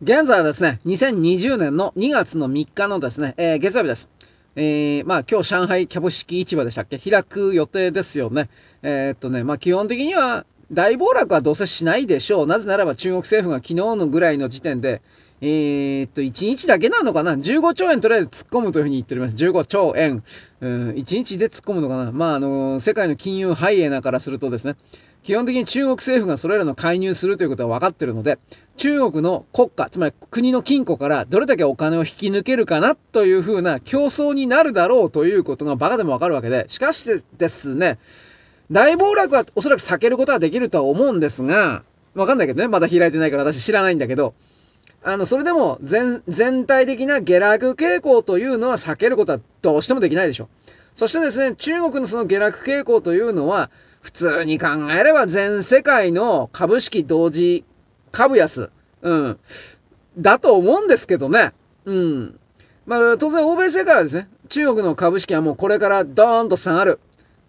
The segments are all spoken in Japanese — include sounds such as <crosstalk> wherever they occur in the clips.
現在はですね、2020年の2月の3日のですね、えー、月曜日です。えー、まあ今日上海株式市場でしたっけ？開く予定ですよね。えー、っとね、まあ基本的には大暴落はどうせしないでしょう。なぜならば中国政府が昨日のぐらいの時点で、えー、っと、1日だけなのかな ?15 兆円とりあえず突っ込むというふうに言っております。15兆円。うん、1日で突っ込むのかな？まあ、あのー、世界の金融ハイエナからするとですね、基本的に中国政府がそれらの介入するということは分かってるので、中国の国家、つまり国の金庫からどれだけお金を引き抜けるかなというふうな競争になるだろうということがバカでも分かるわけで、しかしですね、大暴落はおそらく避けることはできるとは思うんですが、わかんないけどね、まだ開いてないから私知らないんだけど、あの、それでも全、全体的な下落傾向というのは避けることはどうしてもできないでしょう。そしてですね、中国のその下落傾向というのは、普通に考えれば全世界の株式同時株安、うん、だと思うんですけどね。うん。まあ、当然欧米世界はですね、中国の株式はもうこれからドーンと下がる。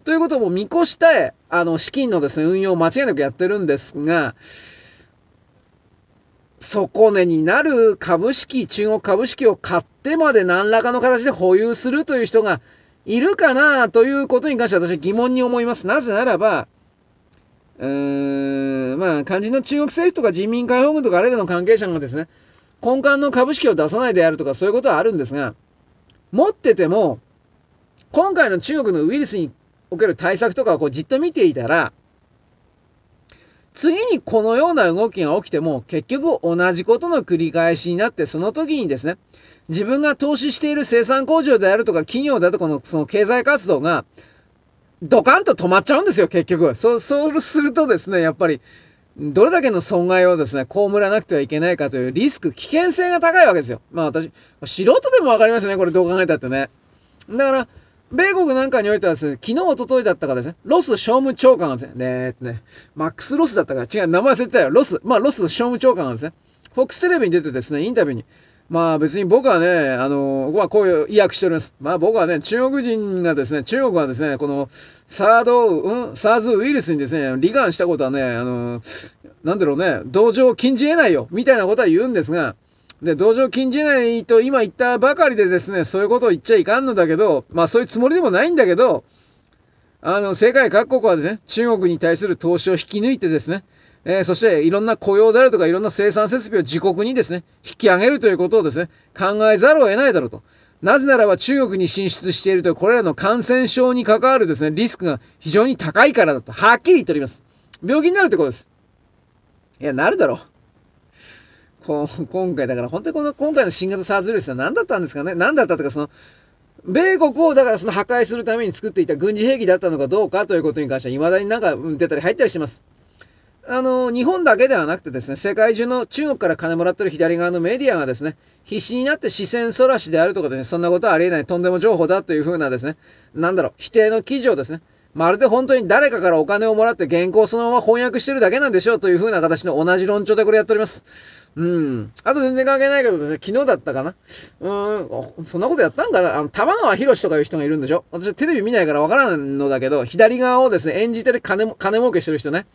ということも見越して、あの、資金のですね、運用を間違いなくやってるんですが、底値になる株式、中国株式を買ってまで何らかの形で保有するという人がいるかなということに関して私は疑問に思います。なぜならば、うーん、まあ、肝心の中国政府とか人民解放軍とかあれらの関係者がですね、根幹の株式を出さないであるとかそういうことはあるんですが、持ってても、今回の中国のウイルスにおける対策とかをこうじっと見ていたら、次にこのような動きが起きても、結局同じことの繰り返しになって、その時にですね、自分が投資している生産工場であるとか企業であるとかのその経済活動が、ドカンと止まっちゃうんですよ、結局。そう、そうするとですね、やっぱり、どれだけの損害をですね、被らなくてはいけないかというリスク、危険性が高いわけですよ。まあ私、素人でもわかりますね、これどう考えたってね。だから、米国なんかにおいてはですね、昨日、一昨日だったかですね、ロス商務長官がですね、えー、ね、マックスロスだったか、違う、名前忘れてたよ、ロス、まあロス商務長官がですね、フォックステレビに出てですね、インタビューに、まあ別に僕はね、あの、僕はこういう意訳しております。まあ僕はね、中国人がですね、中国はですね、この、サード、うん、サーズウイルスにですね、罹患したことはね、あの、なんだろうね、同情禁じ得ないよ、みたいなことは言うんですが、で、同情禁じないと今言ったばかりでですね、そういうことを言っちゃいかんのだけど、まあそういうつもりでもないんだけど、あの、世界各国はですね、中国に対する投資を引き抜いてですね、えー、そしていろんな雇用であるとかいろんな生産設備を自国にですね、引き上げるということをですね、考えざるを得ないだろうと。なぜならば中国に進出しているとこれらの感染症に関わるですね、リスクが非常に高いからだと、はっきり言っております。病気になるってことです。いや、なるだろう。今回だから本当にこの今回の新型 SARS ウイルスは何だったんですかね？何だったとかその米国をだからその破壊するために作っていた軍事兵器だったのかどうかということに関しては未だになんか出たり入ったりしてます。あの、日本だけではなくてですね、世界中の中国から金もらってる左側のメディアがですね、必死になって視線そらしであるとかですね、そんなことはありえないとんでも情報だというふうなですね、なんだろう、否定の記事をですね、まるで本当に誰かからお金をもらって原稿をそのまま翻訳してるだけなんでしょうというふうな形の同じ論調でこれやっております。うん。あと全然関係ないけど、昨日だったかなうん、そんなことやったんかなあの、玉川博士とかいう人がいるんでしょ私テレビ見ないからわからんのだけど、左側をですね、演じてる金、金儲けしてる人ね。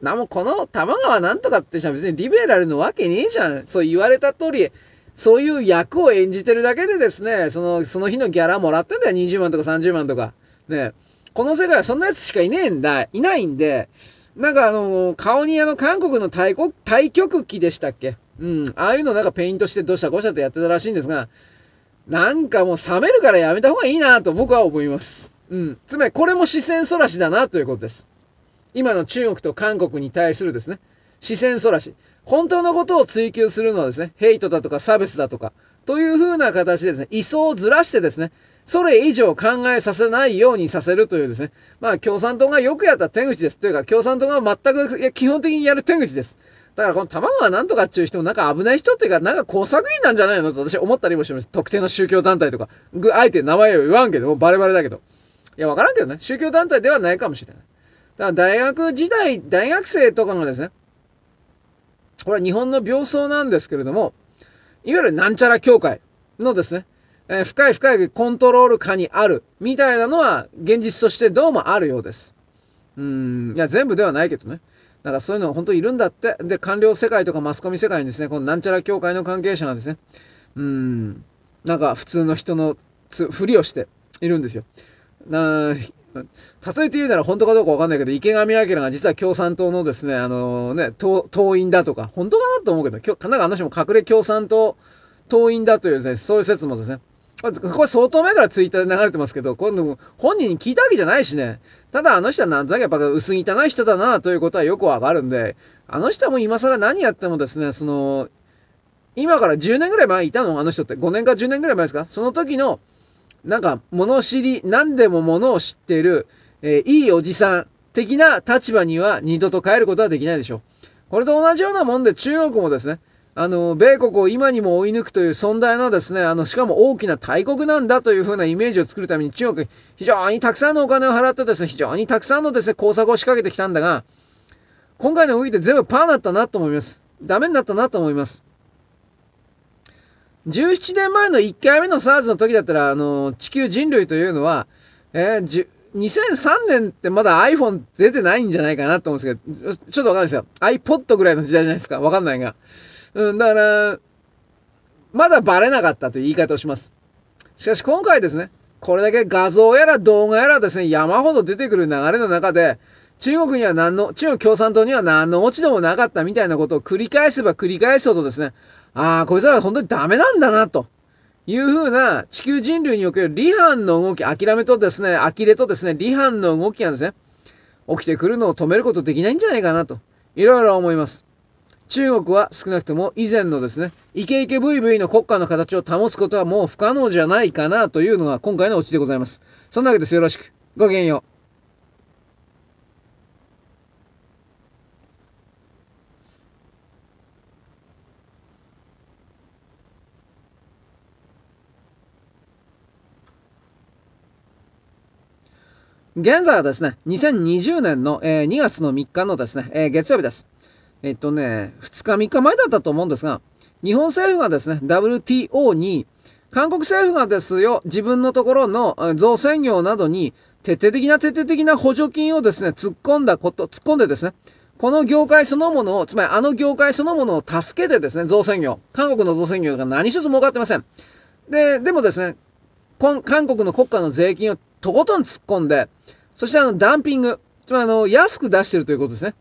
なも、この玉川なんとかって人は別にリベラルのわけねえじゃん。そう言われた通り、そういう役を演じてるだけでですね、その、その日のギャラもらってんだよ。20万とか30万とか。ね。この世界はそんなやつしかいねえんだ。いないんで、なんかあの、顔にあの、韓国の対国、対極機でしたっけ？うん。ああいうのなんかペイントしてどしゃごしゃとやってたらしいんですが、なんかもう冷めるからやめた方がいいなと僕は思います。うん。つまりこれも視線そらしだなということです。今の中国と韓国に対するですね、視線そらし。本当のことを追求するのはですね、ヘイトだとか差別だとか、という風な形でですね、位相をずらしてですね、それ以上考えさせないようにさせるというですね、まあ共産党がよくやった手口です。というか、共産党が全く基本的にやる手口です。だからこの卵はなんとかっていう人もなんか危ない人っていうか、なんか工作員なんじゃないのと私思ったりもします。特定の宗教団体とか。あえて名前を言わんけども、バレバレだけど。いや、わからんけどね。宗教団体ではないかもしれない。だから大学時代、大学生とかがですね、これは日本の病巣なんですけれども、いわゆるなんちゃら協会のですね、え、深い深いコントロール下にあるみたいなのは現実としてどうもあるようです。うん、いや、全部ではないけどね。なんかそういうの本当いるんだって。で、官僚世界とかマスコミ世界にですね、このなんちゃら協会の関係者がですね、うん、なんか普通の人のふりをしているんですよ。な例えて言うなら本当かどうかわかんないけど、池上彰が実は共産党のですね、あのね、党員だとか、本当かなと思うけど、なんかあの人も隠れ共産党党員だというですね、そういう説もですね、これ相当前からツイッターで流れてますけど、今度も本人に聞いたわけじゃないしね。ただあの人はなんとなくやっぱ薄汚い人だなということはよくわかるんで、あの人はもう今更何やってもですね、その、今から10年ぐらい前いたの？あの人って。5年か10年ぐらい前ですか？その時の、なんか、物知り、何でも物を知っている、えー、いいおじさん的な立場には二度と変えることはできないでしょう。これと同じようなもんで中国もですね、あの、米国を今にも追い抜くという存在のですね、あの、しかも大きな大国なんだというふうなイメージを作るために中国、非常にたくさんのお金を払ってですね、非常にたくさんのですね、工作を仕掛けてきたんだが、今回の動きで全部パーだったなと思います。ダメになったなと思います。17年前の1回目の SARS の時だったら、あの、地球人類というのは、えー、2003年ってまだ iPhone 出てないんじゃないかなと思うんですけど、ちょっとわかんないですよ。iPod ぐらいの時代じゃないですか。わかんないが。うん、だから、まだバレなかったという言い方をします。しかし今回ですね、これだけ画像やら動画やらですね、山ほど出てくる流れの中で、中国には何の、中国共産党には何の落ち度もなかったみたいなことを繰り返せば繰り返すほどですね、ああ、こいつらは本当にダメなんだな、というふうな地球人類における離反の動き、諦めとですね、呆れとですね、離反の動きがですね、起きてくるのを止めることできないんじゃないかなと、いろいろ思います。中国は少なくとも以前のですね、イケイケブイブイの国家の形を保つことはもう不可能じゃないかなというのが今回のオチでございます。そんなわけです。よろしく。ごきげんよう。現在はですね、2020年の、えー、2月の3日のですね、えー、月曜日です。えっとね、2日3日前だったと思うんですが、日本政府がですね、WTO に、韓国政府がですよ、自分のところの造船業などに、徹底的な徹底的な補助金をですね、突っ込んだこと、突っ込んでですね、この業界そのものを、つまりあの業界そのものを助けてですね、造船業。韓国の造船業が何一つ儲かってません。で、でもですね、韓国の国家の税金をとことん突っ込んで、そしてあの、ダンピング。つまりあの、安く出してるということですね。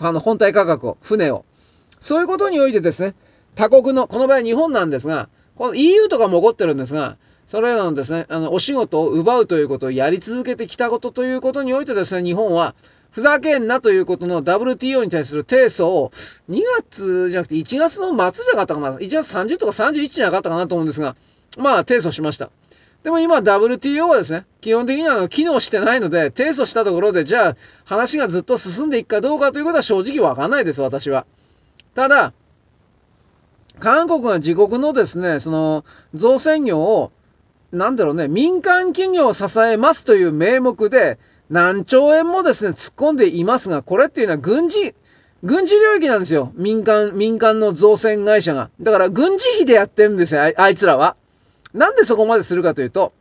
あの、本体価格を、船を。そういうことにおいてですね、他国の、この場合日本なんですが、この EU とかも起こってるんですが、それらのですね、あの、お仕事を奪うということをやり続けてきたことということにおいてですね、日本は、ふざけんなということの WTO に対する提訴を2月じゃなくて1月の末じゃなかったかな ?1 月30とか31じゃなかったかなと思うんですが、まあ提訴しました。でも今 WTO はですね、基本的には機能してないので、提訴したところで、じゃあ話がずっと進んでいくかどうかということは正直わかんないです、私は。ただ、韓国が自国のですね、その、造船業を、なんだろうね、民間企業を支えますという名目で、何兆円もですね、突っ込んでいますが、これっていうのは軍事、軍事領域なんですよ。民間、民間の造船会社が。だから軍事費でやってるんですよ、あいつらは。なんでそこまでするかというと、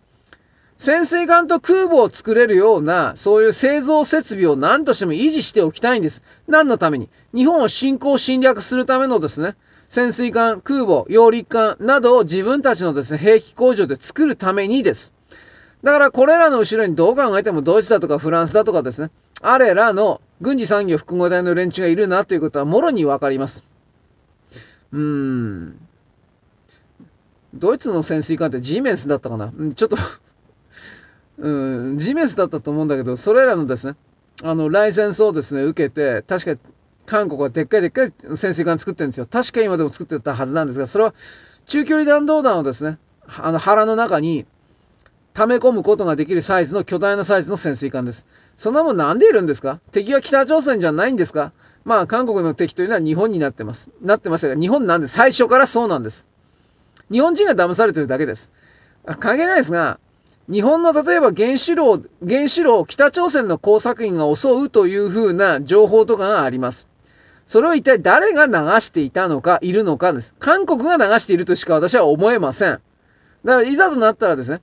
潜水艦と空母を作れるような、そういう製造設備を何としても維持しておきたいんです。何のために？日本を侵攻侵略するためのですね、潜水艦、空母、揚陸艦などを自分たちのですね、兵器工場で作るためにです。だからこれらの後ろにどう考えてもドイツだとかフランスだとかですね、あれらの軍事産業複合体の連中がいるなということはもろにわかります。うーん。ドイツの潜水艦ってジーメンスだったかな？んちょっと <laughs> うん、ジメスだったと思うんだけど、それらのですね、あの、ライセンスをですね、受けて、確か韓国はでっかいでっかい潜水艦作ってるんですよ。確か今でも作ってたはずなんですが、それは中距離弾道弾をですね、あの腹の中に溜め込むことができるサイズの巨大なサイズの潜水艦です。そんなもんなんでいるんですか？敵は北朝鮮じゃないんですか？まあ、韓国の敵というのは日本になってます。なってましたが、日本なんで最初からそうなんです。日本人が騙されてるだけです。関係ないですが、日本の例えば原子炉、原子炉を北朝鮮の工作員が襲うというふうな情報とかがあります。それを一体誰が流していたのか、いるのかです。韓国が流しているとしか私は思えません。だからいざとなったらですね、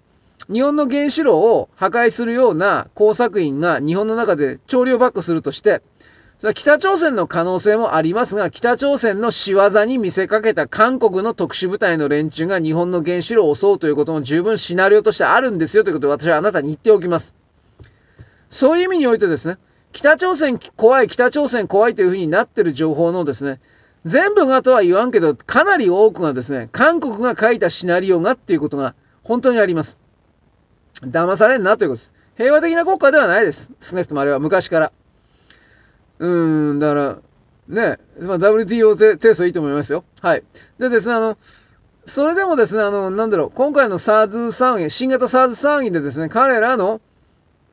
日本の原子炉を破壊するような工作員が日本の中で調理をバックするとして、それは北朝鮮の可能性もありますが、北朝鮮の仕業に見せかけた韓国の特殊部隊の連中が日本の原子炉を襲うということも十分シナリオとしてあるんですよということで私はあなたに言っておきます。そういう意味においてですね、北朝鮮怖い、北朝鮮怖いというふうになってる情報のですね、全部がとは言わんけど、かなり多くがですね、韓国が書いたシナリオがっていうことが本当にあります。騙されんなということです。平和的な国家ではないです。少なくともあれは昔から。うーん、だから、ね、まあ、WTO 提訴いいと思いますよ。はい。でですね、あの、それでもですね、あの、なんだろう、今回の SARS 騒ぎ、新型 SARS 騒ぎでですね、彼らの、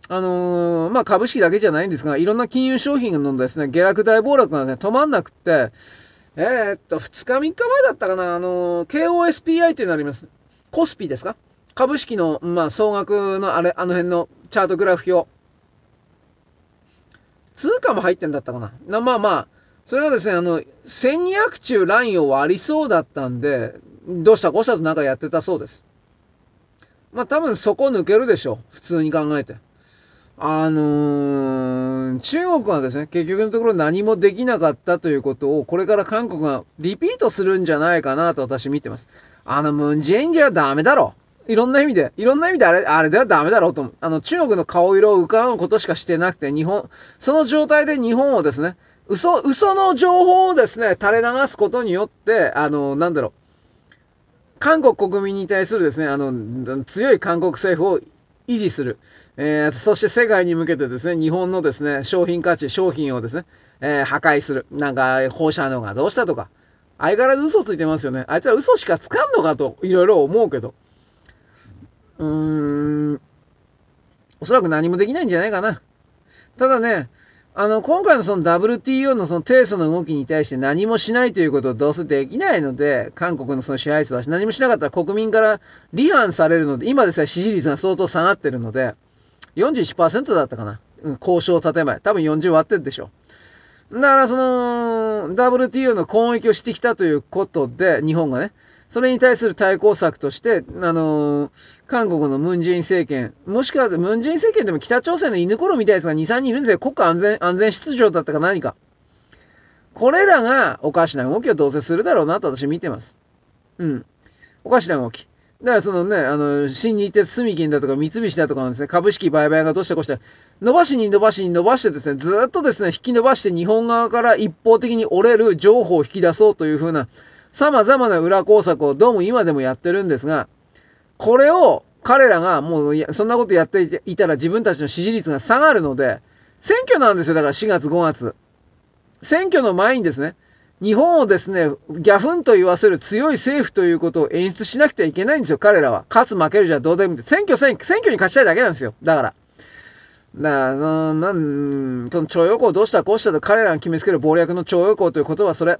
あのー、まあ、株式だけじゃないんですが、いろんな金融商品のですね、下落大暴落がね、止まんなくって、えー、っと、2日3日前だったかな、あのー、KOSPI っていうのあります。コスピですか？株式の、まあ、総額のあれ、あの辺のチャートグラフ表。通貨も入ってんだったかな。なまあまあ、それがですね、あの、1200中ラインを割りそうだったんで、どうしたこうしたとなんかやってたそうです。まあ多分そこ抜けるでしょう。普通に考えて。あのー、中国はですね、結局のところ何もできなかったということを、これから韓国がリピートするんじゃないかなと私見てます。あの、ムンジェインじゃダメだろ。いろんな意味で、いろんな意味であれ、あれではダメだろうと思う。あの、中国の顔色を伺うことしかしてなくて、日本、その状態で日本をですね、嘘、嘘の情報をですね、垂れ流すことによって、あの、なんだろう。韓国国民に対するですね、あの、強い韓国政府を維持する。えー、そして世界に向けてですね、日本のですね、商品価値、商品をですね、えー、破壊する。なんか、放射能がどうしたとか。相変わらず嘘ついてますよね。あいつは嘘しかつかんのかと、いろいろ思うけど。うーん、おそらく何もできないんじゃないかな。ただね、あの、今回のその WTO のその提訴の動きに対して何もしないということをどうせできないので、韓国のその支配層は何もしなかったら国民から離反されるので、今でさえ支持率が相当下がってるので、41%だったかな。うん、交渉建前。多分40割ってるでしょ。だからその、WTO の攻撃をしてきたということで、日本がね、それに対する対抗策として、あのー、韓国のムンジェイン政権、もしくはムンジェイン政権でも北朝鮮の犬頃みたいなやつが2、3人いるんですよ。国家安全、安全秩序だったか何か。これらがおかしな動きをどうせするだろうなと私見てます。うん。おかしな動き。だからそのね、あの、新日鉄住金だとか三菱だとかのですね、株式売買がどうしたこうした、伸ばしに伸ばしに伸ばしてですね、ずっとですね、引き伸ばして日本側から一方的に折れる情報を引き出そうというふうな、様々な裏工作をどうも今でもやってるんですが、これを彼らがもうそんなことやっていたら自分たちの支持率が下がるので、選挙なんですよ。だから4月5月。選挙の前にですね、日本をですね、ギャフンと言わせる強い政府ということを演出しなくてはいけないんですよ、彼らは。勝つ負けるじゃどうでもいい。選挙、選挙、選挙に勝ちたいだけなんですよ。だから。だから、その、なん、この徴用工どうしたこうしたと彼らが決めつける謀略の徴用工ということはそれ、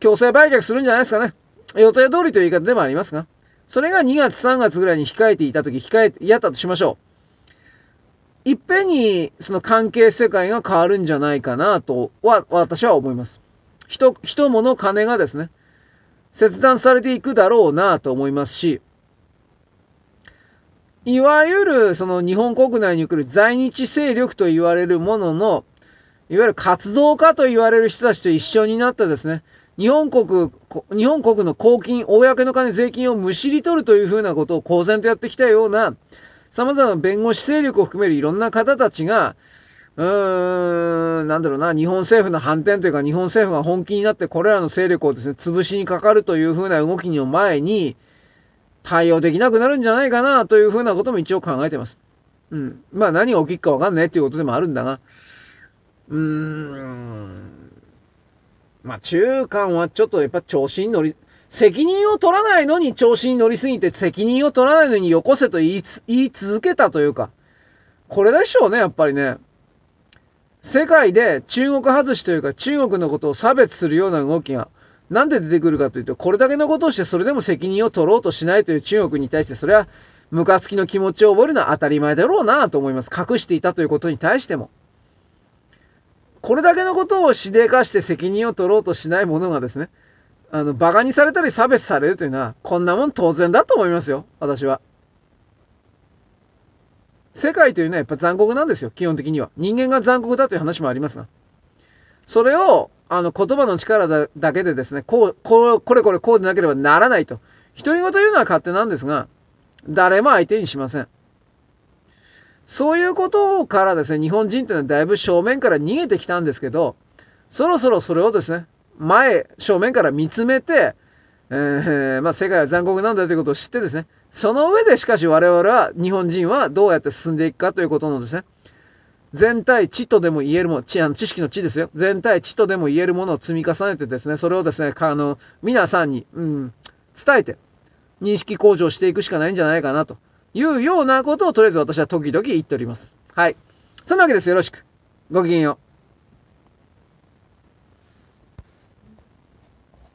強制売却するんじゃないですかね。予定通りという言い方でもありますが、それが2月3月ぐらいに控えていた時、控え、やったとしましょう。いっぺんにその関係世界が変わるんじゃないかなとは、私は思います。人、人物金がですね、切断されていくだろうなと思いますし、いわゆるその日本国内に来る在日勢力と言われるものの、いわゆる活動家と言われる人たちと一緒になってですね、日本国、日本国の公金、公の金、税金をむしり取るというふうなことを公然とやってきたような、様々な弁護士勢力を含めるいろんな方たちが、うーん、なんだろうな、日本政府の反転というか、日本政府が本気になってこれらの勢力をですね、潰しにかかるというふうな動きの前に、対応できなくなるんじゃないかな、というふうなことも一応考えてます。うん。まあ何が起きるかわかんないっていうことでもあるんだが、うーん。まあ、中間はちょっとやっぱ調子に乗り、責任を取らないのに調子に乗りすぎて責任を取らないのによこせと言い言い続けたというか、これでしょうね、やっぱりね。世界で中国外しというか中国のことを差別するような動きがなんで出てくるかというと、これだけのことをしてそれでも責任を取ろうとしないという中国に対して、それはムカつきの気持ちを覚えるのは当たり前だろうなと思います。隠していたということに対しても。これだけのことをしでかして責任を取ろうとしないものがですね、あの、馬鹿にされたり差別されるというのは、こんなもん当然だと思いますよ。私は。世界というのはやっぱ残酷なんですよ、基本的には。人間が残酷だという話もありますが。それを、あの、言葉の力だだけでですね、こう、こう、これこれこうでなければならないと。独り言言うのは勝手なんですが、誰も相手にしません。そういうことからですね、日本人っていうのはだいぶ正面から逃げてきたんですけど、そろそろそれをですね、前、正面から見つめて、えー、まあ、世界は残酷なんだということを知ってですね、その上でしかし我々は、日本人はどうやって進んでいくかということのですね、全体知とでも言えるもの、知あの知識の知ですよ。全体知とでも言えるものを積み重ねてですね、それをですね、あの、皆さんに、うん、伝えて、認識向上していくしかないんじゃないかなというようなことをとりあえず私は時々言っております。はい。そんなわけです。よろしく。ごきげんよう。